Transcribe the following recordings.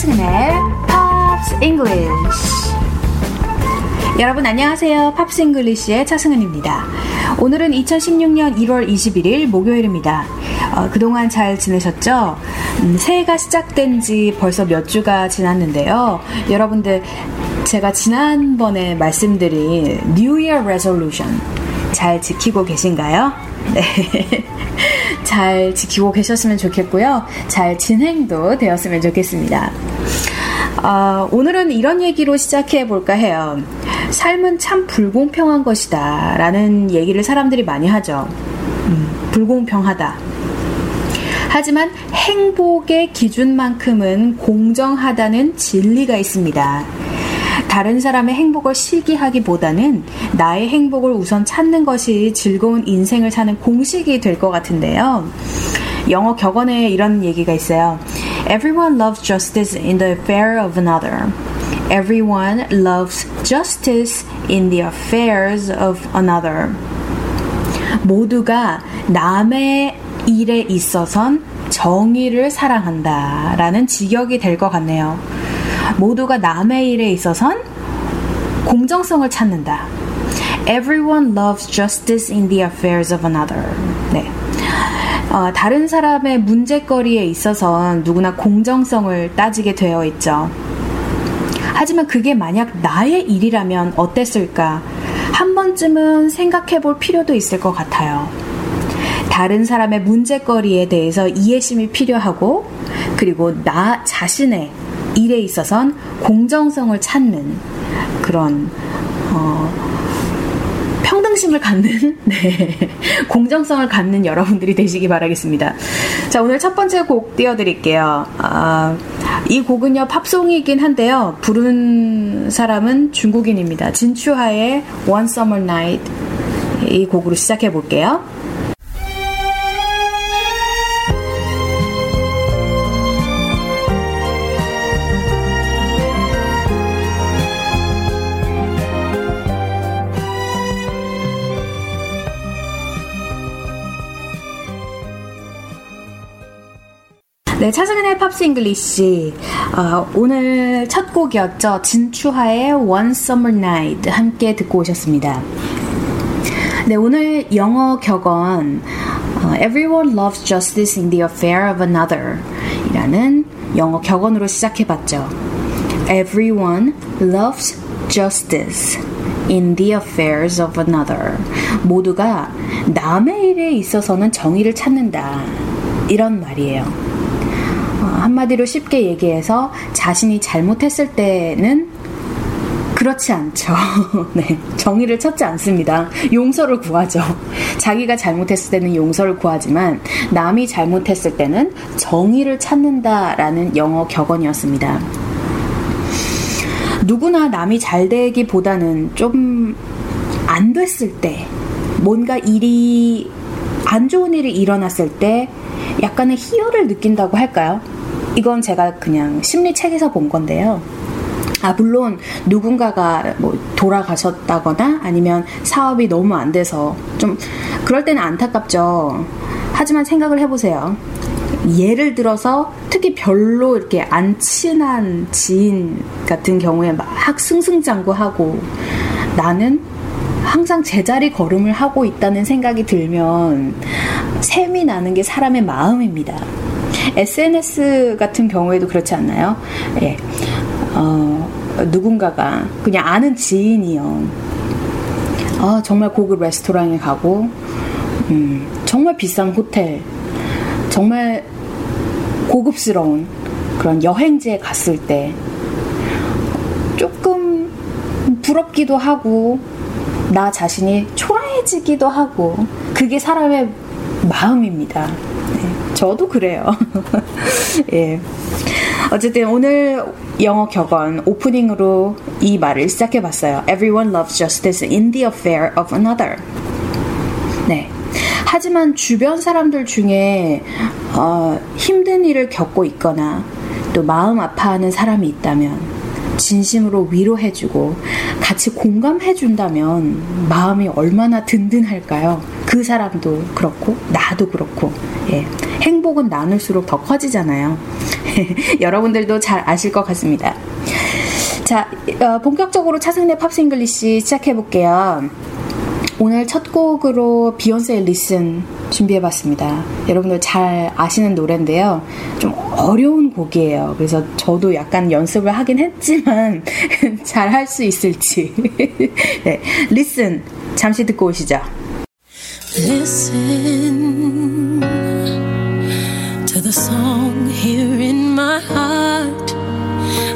차승은의 Pops English 여러분 안녕하세요. Pops English의 차승은입니다. 오늘은 2016년 1월 21일 목요일입니다. 어, 그동안 잘 지내셨죠? 음, 새해가 시작된 지 벌써 몇 주가 지났는데요. 여러분들 제가 지난번에 말씀드린 New Year Resolution 잘 지키고 계신가요? 네. 잘 지키고 계셨으면 좋겠고요. 잘 진행도 되었으면 좋겠습니다. 어, 오늘은 이런 얘기로 시작해 볼까 해요. 삶은 참 불공평한 것이다. 라는 얘기를 사람들이 많이 하죠. 음, 불공평하다. 하지만 행복의 기준만큼은 공정하다는 진리가 있습니다. 다른 사람의 행복을 시기하기보다는 나의 행복을 우선 찾는 것이 즐거운 인생을 사는 공식이 될 것 같은데요. 영어 격언에 이런 얘기가 있어요. Everyone loves justice in the affair of another. Everyone loves justice in the affairs of another. 모두가 남의 일에 있어선 정의를 사랑한다. 라는 직역이 될 것 같네요. 모두가 남의 일에 있어선 공정성을 찾는다. Everyone loves justice in the affairs of another. 네. 어, 다른 사람의 문제거리에 있어선 누구나 공정성을 따지게 되어 있죠. 하지만 그게 만약 나의 일이라면 어땠을까? 한 번쯤은 생각해 볼 필요도 있을 것 같아요. 다른 사람의 문제거리에 대해서 이해심이 필요하고, 그리고 나 자신의 일에 있어선 공정성을 찾는 그런 어, 평등심을 갖는 네, 공정성을 갖는 여러분들이 되시기 바라겠습니다. 자 오늘 첫 번째 곡 띄워드릴게요. 아, 이 곡은요 팝송이긴 한데요 부른 사람은 중국인입니다. 진추하의 One Summer Night 이 곡으로 시작해 볼게요. 네, 차승은의 팝스 잉글리시. 어, 오늘 첫 곡이었죠. 진추하의 One Summer Night 함께 듣고 오셨습니다. 네, 오늘 영어 격언 어, Everyone loves justice in the affair of another 이라는 영어 격언으로 시작해봤죠. Everyone loves justice in the affairs of another. 모두가 남의 일에 있어서는 정의를 찾는다. 이런 말이에요. 한마디로 쉽게 얘기해서 자신이 잘못했을 때는 그렇지 않죠. 네. 정의를 찾지 않습니다. 용서를 구하죠. 자기가 잘못했을 때는 용서를 구하지만 남이 잘못했을 때는 정의를 찾는다라는 영어 격언이었습니다. 누구나 남이 잘 되기보다는 좀 안 됐을 때, 뭔가 일이, 안 좋은 일이 일어났을 때 약간의 희열을 느낀다고 할까요? 이건 제가 그냥 심리책에서 본 건데요. 아, 물론 누군가가 뭐 돌아가셨다거나 아니면 사업이 너무 안 돼서 좀 그럴 때는 안타깝죠. 하지만 생각을 해보세요. 예를 들어서 특히 별로 이렇게 안 친한 지인 같은 경우에 막 승승장구하고 나는 항상 제자리 걸음을 하고 있다는 생각이 들면 샘이 나는 게 사람의 마음입니다. SNS 같은 경우에도 그렇지 않나요? 예. 어, 누군가가 그냥 아는 지인이요. 아, 정말 고급 레스토랑에 가고, 음, 정말 비싼 호텔, 정말 고급스러운 그런 여행지에 갔을 때 조금 부럽기도 하고, 나 자신이 초라해지기도 하고, 그게 사람의 마음입니다. 저도 그래요. 예. 어쨌든 오늘 영어 격언 오프닝으로 이 말을 시작해 봤어요. Everyone loves justice in the affair of another. 네. 하지만 주변 사람들 중에 어, 힘든 일을 겪고 있거나 또 마음 아파하는 사람이 있다면 진심으로 위로해주고 같이 공감해준다면 마음이 얼마나 든든할까요? 그 사람도 그렇고 나도 그렇고 예. 행복은 나눌수록 더 커지잖아요. 여러분들도 잘 아실 것 같습니다. 자, 어, 본격적으로 차승은의 Pops English 시작해 볼게요. 오늘 첫 곡으로 비욘세의 Listen 준비해봤습니다. 여러분들 잘 아시는 노래인데요. 좀 어려운 곡이에요. 그래서 저도 약간 연습을 하긴 했지만 잘 할 수 있을지. 네, Listen 잠시 듣고 오시죠. Listen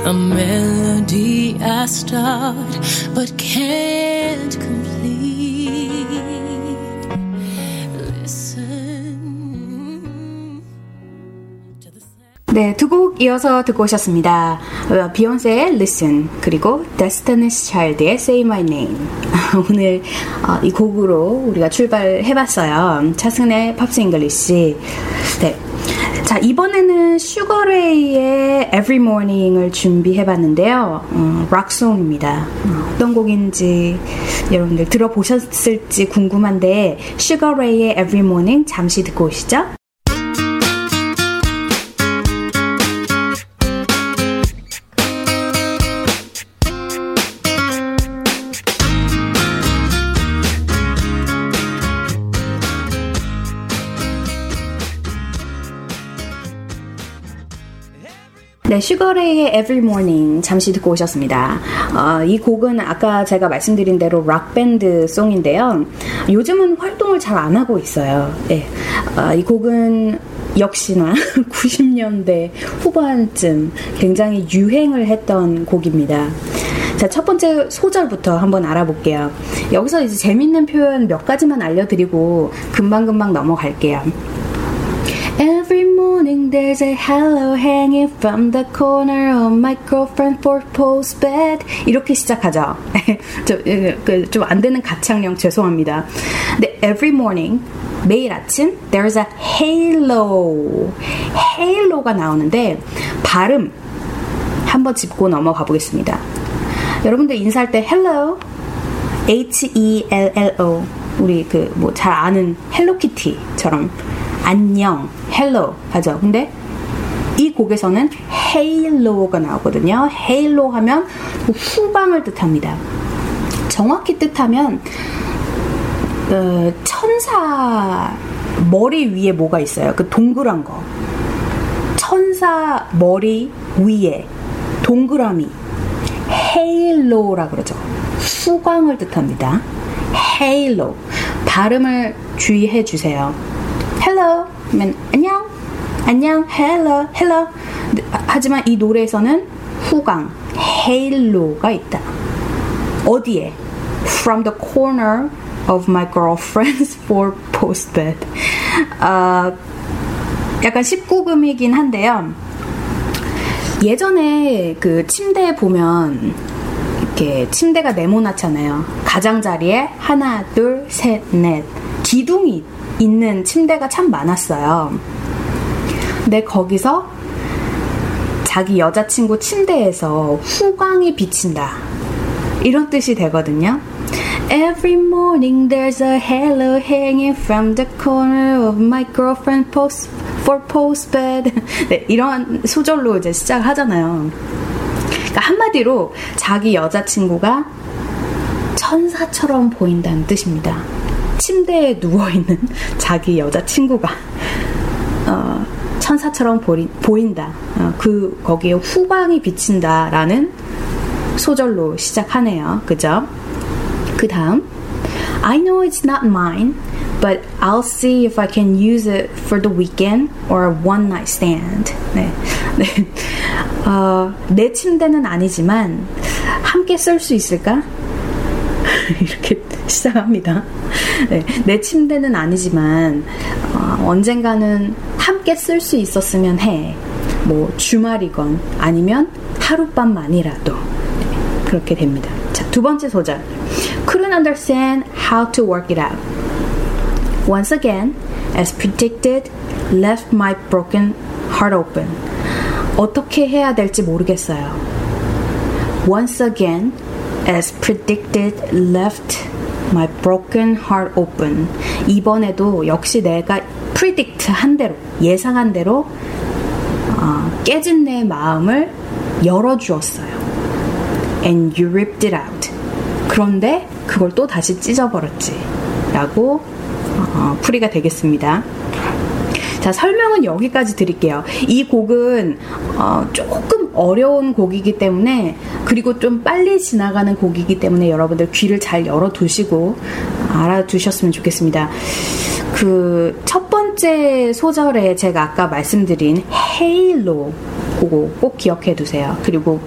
A melody I start but can't 네, 두 곡 이어서 듣고 오셨습니다. 어, 비욘세의 Listen 그리고 Destiny's Child의 Say My Name. 오늘 어, 이 곡으로 우리가 출발해봤어요. 차승은의 Pops English. 네. 자, 이번에는 슈거레이의 Every Morning을 준비해봤는데요. 어, rock song입니다. 어, 어떤 곡인지 여러분들 들어보셨을지 궁금한데 슈거레이의 Every Morning 잠시 듣고 오시죠. 네, 슈거레이의 Every Morning 잠시 듣고 오셨습니다. 어, 이 곡은 아까 제가 말씀드린 대로 락밴드 송인데요. 요즘은 활동을 잘 안 하고 있어요. 네, 어, 이 곡은 역시나 90년대 후반쯤 굉장히 유행을 했던 곡입니다. 자, 첫 번째 소절부터 한번 알아볼게요. 여기서 이제 재밌는 표현 몇 가지만 알려드리고 금방금방 넘어갈게요. Every morning there's a hello hanging from the corner of my girlfriend's four-post bed. 이렇게 시작하죠. 그, 좀안 되는 가창력 죄송합니다. 근데 every morning 매일 아침 there's a halo. halo가 나오는데 발음 한번 짚고 넘어가 보겠습니다. 여러분들 인사할 때 hello, H-E-L-L-O 우리 그 뭐 잘 아는 헬로키티처럼 안녕, hello 하죠. 근데 이 곡에서는 헤일로가 나오거든요. 헤일로 하면 후방을 뜻합니다. 정확히 뜻하면 어, 천사 머리 위에 뭐가 있어요? 그 동그란 거. 천사 머리 위에 동그라미 헤일로라 그러죠. 후광을 뜻합니다. 헤일로 발음을 주의해 주세요. 하면 안녕 안녕 hello 하지만 이 노래에서는 후광 halo가 있다. 어디에? From the corner of my girlfriend's four post bed 어, 약간 19금이긴 한데요. 예전에 그 침대에 보면 이렇게 침대가 네모나잖아요. 가장자리에 하나 둘 셋 넷 기둥이 있는 침대가 참 많았어요. 근데 거기서 자기 여자친구 침대에서 후광이 비친다. 이런 뜻이 되거든요. Every morning there's a halo hanging from the corner of my girlfriend post for post bed. 네, 이런 소절로 이제 시작하잖아요. 그러니까 한마디로 자기 여자친구가 천사처럼 보인다는 뜻입니다. 침대에 누워있는 자기 여자친구가 어, 천사처럼 보리, 보인다. 어, 그 거기에 후광이 비친다 라는 소절로 시작하네요. 그죠? 그 다음 I know it's not mine, but I'll see if I can use it for the weekend or one night stand. 네. 네. 어, 내 침대는 아니지만 함께 쓸 수 있을까? 이렇게 시작합니다. 네, 내 침대는 아니지만 어, 언젠가는 함께 쓸 수 있었으면 해. 뭐 주말이건 아니면 하룻밤만이라도 네, 그렇게 됩니다. 자, 두 번째 소절. Couldn't understand how to work it out. Once again, as predicted, left my broken heart open. 어떻게 해야 될지 모르겠어요. Once again, as predicted, left my broken heart open. 이번에도 역시 내가 predict 한 대로, 예상한 대로 어, 깨진 내 마음을 열어주었어요. And you ripped it out. 그런데 그걸 또 다시 찢어버렸지. 라고 어, 풀이가 되겠습니다. 자, 설명은 여기까지 드릴게요. 이 곡은 어, 조금 어려운 곡이기 때문에 그리고 좀 빨리 지나가는 곡이기 때문에 여러분들 귀를 잘 열어 두시고 알아두셨으면 좋겠습니다. 그 첫 번째 소절에 제가 아까 말씀드린 헤일로 그거 꼭 기억해 두세요. 그리고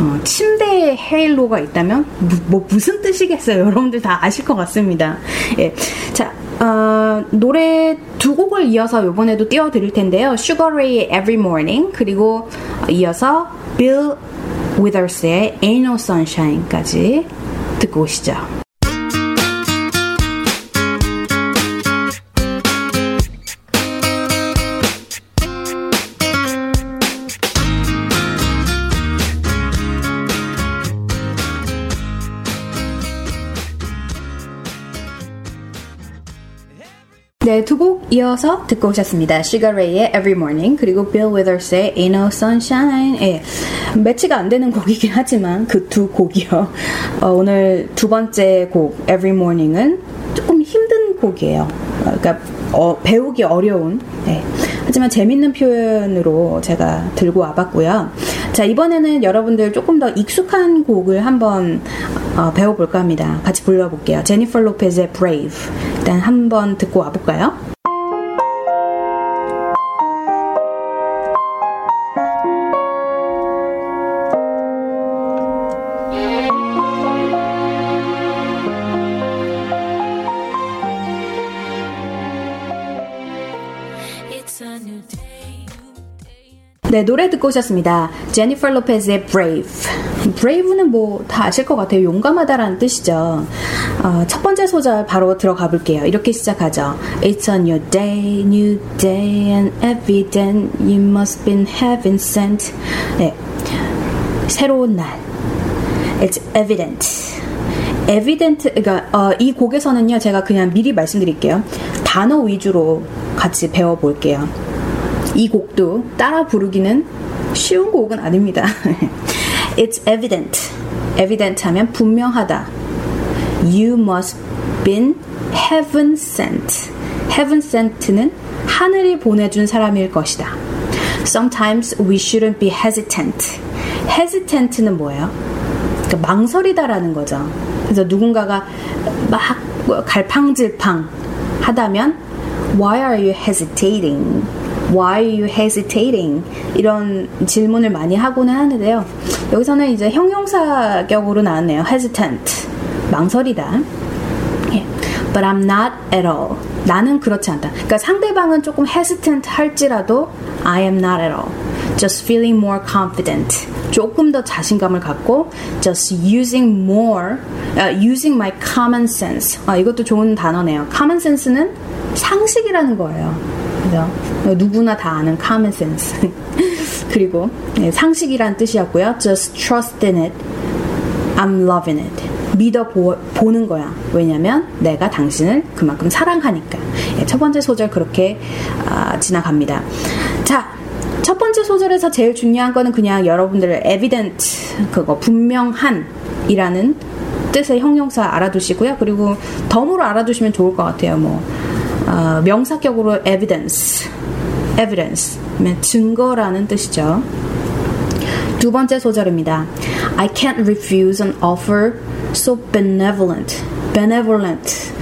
어, 침대에 헤일로가 있다면 무, 뭐 무슨 뜻이겠어요? 여러분들 다 아실 것 같습니다. 예. 자, 어, 노래 두 곡을 이어서 이번에도 띄워드릴 텐데요. Sugar Ray의 Every Morning 그리고 이어서 Bill Withers의 Ain't No Sunshine까지 듣고 오시죠. 네, 두 곡 이어서 듣고 오셨습니다. Sugar Ray의 Every Morning 그리고 Bill Withers의 Ain't No Sunshine. 예, 매치가 안 되는 곡이긴 하지만 그 두 곡이요. 어, 오늘 두 번째 곡 Every Morning은 조금 힘든 곡이에요. 어, 그러니까 어, 배우기 어려운. 예. 하지만 재밌는 표현으로 제가 들고 와봤고요. 자, 이번에는 여러분들 조금 더 익숙한 곡을 한번 어, 배워볼까 합니다. 같이 불러볼게요. 제니퍼 로페즈의 Brave. 일단 한번 듣고 와볼까요? 네, 노래 듣고 오셨습니다. 제니퍼 로페즈의 Brave. Brave는 뭐 다 아실 것 같아요. 용감하다라는 뜻이죠. 어, 첫 번째 소절 바로 들어가 볼게요. 이렇게 시작하죠. It's a new day, new day and evident you must be heaven sent. 네, 새로운 날. It's evident. evident, 그러니까 어, 이 곡에서는요, 제가 그냥 미리 말씀드릴게요. 단어 위주로 같이 배워볼게요. 이 곡도 따라 부르기는 쉬운 곡은 아닙니다. It's evident. evident 하면 분명하다. You must been heaven sent. heaven sent는 하늘이 보내준 사람일 것이다. Sometimes we shouldn't be hesitant. hesitant는 뭐예요? 그러니까 망설이다라는 거죠. 그래서 누군가가 막 갈팡질팡 하다면 Why are you hesitating? Why are you hesitating? 이런 질문을 많이 하고는 하는데요. 여기서는 이제 형용사격으로 나왔네요. hesitant. 망설이다. 예. But I'm not at all. 나는 그렇지 않다. 그러니까 상대방은 조금 hesitant 할지라도 I am not at all. Just feeling more confident. 조금 더 자신감을 갖고 just using more, uh, using my common sense. 아, 이것도 좋은 단어네요. common sense는 상식이라는 거예요. 그죠? 누구나 다 아는 common sense. 그리고 네, 상식이란 뜻이었고요. Just trust in it. I'm loving it. 믿어 보, 는 거야. 왜냐면 내가 당신을 그만큼 사랑하니까. 예, 첫 번째 소절 그렇게 아, 지나갑니다. 자, 첫 번째 소절에서 제일 중요한 거는 그냥 여러분들 evident 그거 분명한 이라는 뜻의 형용사 알아두시고요. 그리고 덤으로 알아두시면 좋을 것 같아요. 뭐 어, 명사격으로 evidence, evidence 증거라는 뜻이죠. 두 번째 소절입니다. I can't refuse an offer so benevolent. benevolent.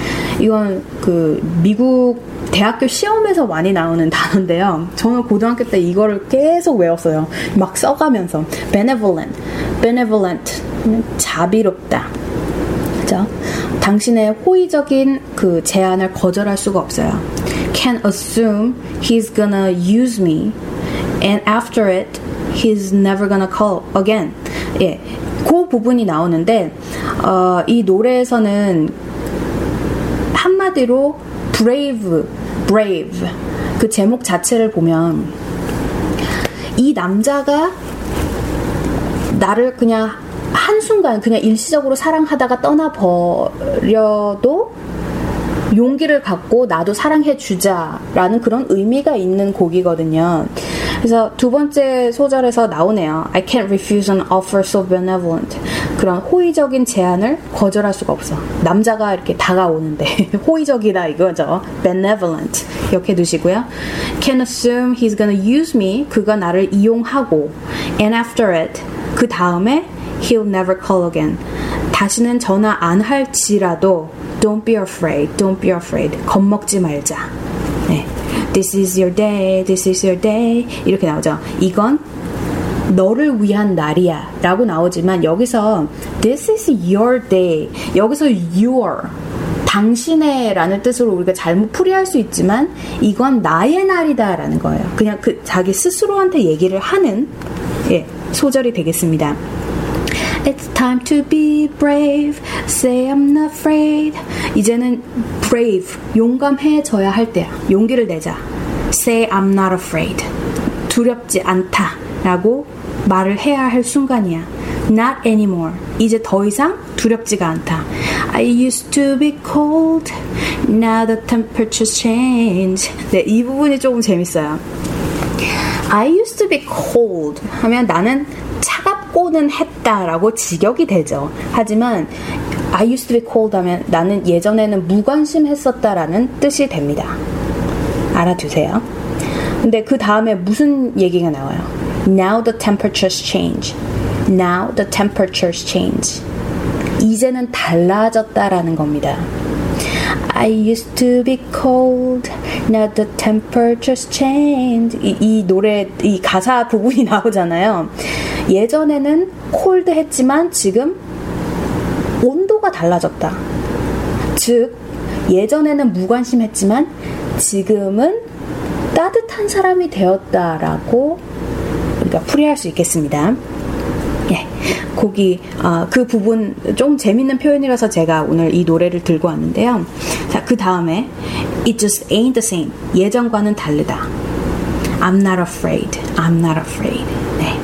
이건 그 미국 대학교 시험에서 많이 나오는 단어인데요. 저는 고등학교 때 이거를 계속 외웠어요. 막 써가면서 benevolent, benevolent 자비롭다. 그죠? 당신의 호의적인 그 제안을 거절할 수가 없어요. Can assume he's gonna use me, and after it, he's never gonna call again. 예, 그 부분이 나오는데 어, 이 노래에서는 한마디로 brave, brave 그 제목 자체를 보면 이 남자가 나를 그냥 한 한순간 그냥 일시적으로 사랑하다가 떠나버려도 용기를 갖고 나도 사랑해 주자라는 그런 의미가 있는 곡이거든요. 그래서 두 번째 소절에서 나오네요. I can't refuse an offer so benevolent. 그런 호의적인 제안을 거절할 수가 없어. 남자가 이렇게 다가오는데 호의적이다 이거죠. benevolent 이렇게 두시고요. Can assume he's gonna use me. 그가 나를 이용하고 and after it 그 다음에 he'll never call again. 다시는 전화 안 할지라도 don't be afraid, don't be afraid. 겁먹지 말자. 네. This is your day, this is your day. 이렇게 나오죠. 이건 너를 위한 날이야 라고 나오지만 여기서 this is your day 여기서 your 당신의 라는 뜻으로 우리가 잘못 풀이할 수 있지만 이건 나의 날이다 라는 거예요 그냥 그 자기 스스로한테 얘기를 하는 예, 소절이 되겠습니다 It's time to be brave. Say I'm not afraid. 이제는 brave, 용감해져야 할 때야. 용기를 내자. Say I'm not afraid. 두렵지 않다. 라고 말을 해야 할 순간이야. Not anymore. 이제 더 이상 두렵지가 않다. I used to be cold. Now the temperature's changed. 네, 이 부분이 조금 재밌어요. I used to be cold 하면 나는 차갑고는 했다라고 직역이 되죠. 하지만 I used to be cold 하면 나는 예전에는 무관심했었다라는 뜻이 됩니다. 알아두세요. 근데 그 다음에 무슨 얘기가 나와요? Now the temperatures change. Now the temperatures change. 이제는 달라졌다라는 겁니다. I used to be cold. Now the temperatures change. 이, 이 노래, 이 가사 부분이 나오잖아요. 예전에는 콜드 했지만 지금 온도가 달라졌다. 즉, 예전에는 무관심했지만 지금은 따뜻한 사람이 되었다라고 우리가 풀이할 수 있겠습니다. 예, 곡이 어, 그 부분 좀 재밌는 표현이라서 제가 오늘 이 노래를 들고 왔는데요. 자, 그 다음에 It just ain't the same. 예전과는 다르다. I'm not afraid. I'm not afraid. 네.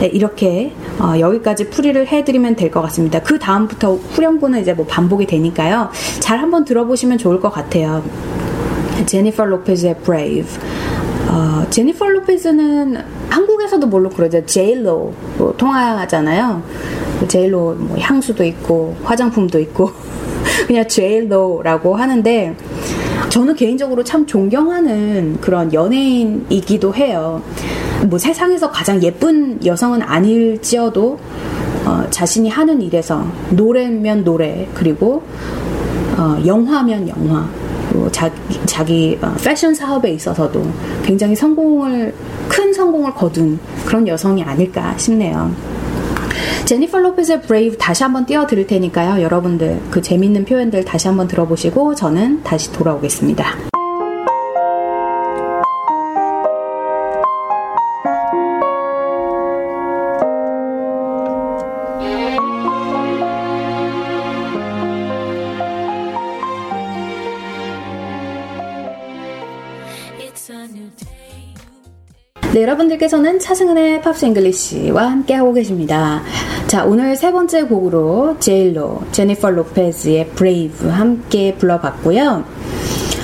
네 이렇게 어, 여기까지 풀이를 해드리면 될 것 같습니다. 그 다음부터 후렴구는 이제 뭐 반복이 되니까요. 잘 한번 들어보시면 좋을 것 같아요. 제니퍼 로페즈의 Brave. 어, 제니퍼 로페즈는 한국에서도 물론 그러죠. 제일로 뭐 통하잖아요. 제일로 뭐 향수도 있고 화장품도 있고 그냥 제일로라고 하는데 저는 개인적으로 참 존경하는 그런 연예인이기도 해요. 뭐 세상에서 가장 예쁜 여성은 아닐지어도 어, 자신이 하는 일에서 노래면 노래 그리고 어, 영화면 영화 자기, 자기 어, 패션 사업에 있어서도 굉장히 성공을 큰 성공을 거둔 그런 여성이 아닐까 싶네요. 제니퍼 로페즈의 Brave 다시 한번 띄워드릴 테니까요. 여러분들 그 재밌는 표현들 다시 한번 들어보시고 저는 다시 돌아오겠습니다. 여러분들께서는 차승은의 Pops English와 함께하고 계십니다. 자, 오늘 세 번째 곡으로 J.Lo, 제니퍼 로페즈의 Brave 함께 불러봤고요.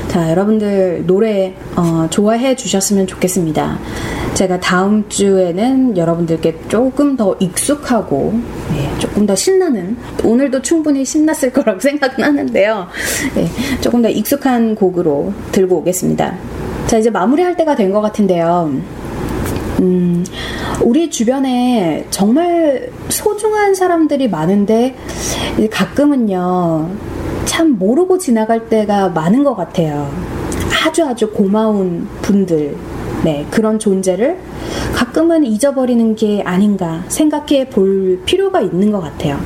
자, 여러분들 노래 어, 좋아해 주셨으면 좋겠습니다. 제가 다음 주에는 여러분들께 조금 더 익숙하고 네, 조금 더 신나는 오늘도 충분히 신났을 거라고 생각은 하는데요. 네, 조금 더 익숙한 곡으로 들고 오겠습니다. 자, 이제 마무리할 때가 된 것 같은데요. 음, 우리 주변에 정말 소중한 사람들이 많은데 가끔은요, 참 모르고 지나갈 때가 많은 것 같아요. 아주 아주 고마운 분들, 네, 그런 존재를 가끔은 잊어버리는 게 아닌가 생각해 볼 필요가 있는 것 같아요.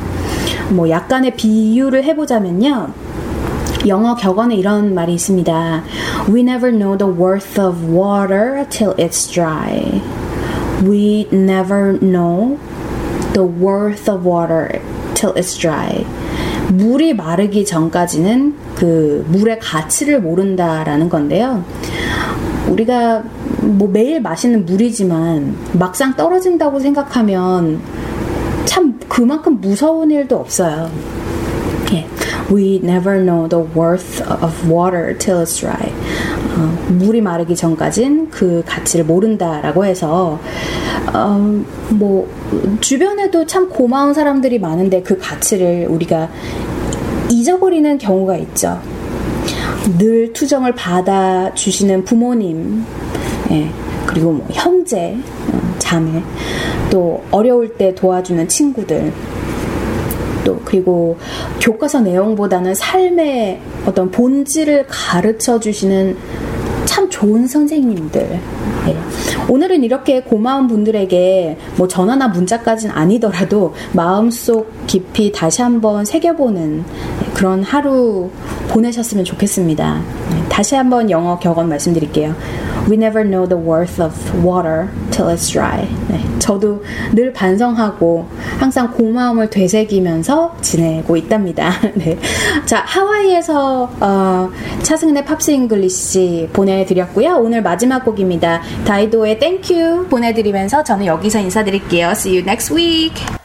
뭐 약간의 비유를 해보자면요. 영어 격언에 이런 말이 있습니다. We never know the worth of water till it's dry. We never know the worth of water till it's dry. 물이 마르기 전까지는 그 물의 가치를 모른다라는 건데요. 우리가 뭐 매일 마시는 물이지만 막상 떨어진다고 생각하면 참 그만큼 무서운 일도 없어요. 예. We never know the worth of water till it's dry. 어, 물이 마르기 전까진 그 가치를 모른다라고 해서 어, 뭐 주변에도 참 고마운 사람들이 많은데 그 가치를 우리가 잊어버리는 경우가 있죠. 늘 투정을 받아 주시는 부모님, 예, 그리고 뭐 형제, 어, 자매, 또 어려울 때 도와주는 친구들, 또 그리고 교과서 내용보다는 삶의 어떤 본질을 가르쳐 주시는 참 좋은 선생님들. 네. 오늘은 이렇게 고마운 분들에게 뭐 전화나 문자까지는 아니더라도 마음속 깊이 다시 한번 새겨보는 그런 하루 보내셨으면 좋겠습니다. 네. 다시 한번 영어 격언 말씀드릴게요. We never know the worth of water till it's dry. 네, 저도 늘 반성하고 항상 고마움을 되새기면서 지내고 있답니다. 네. 자, 하와이에서 어, 차승은의 Pops English 보내드렸고요. 오늘 마지막 곡입니다. 다이도의 Thank You 보내드리면서 저는 여기서 인사드릴게요. See you next week.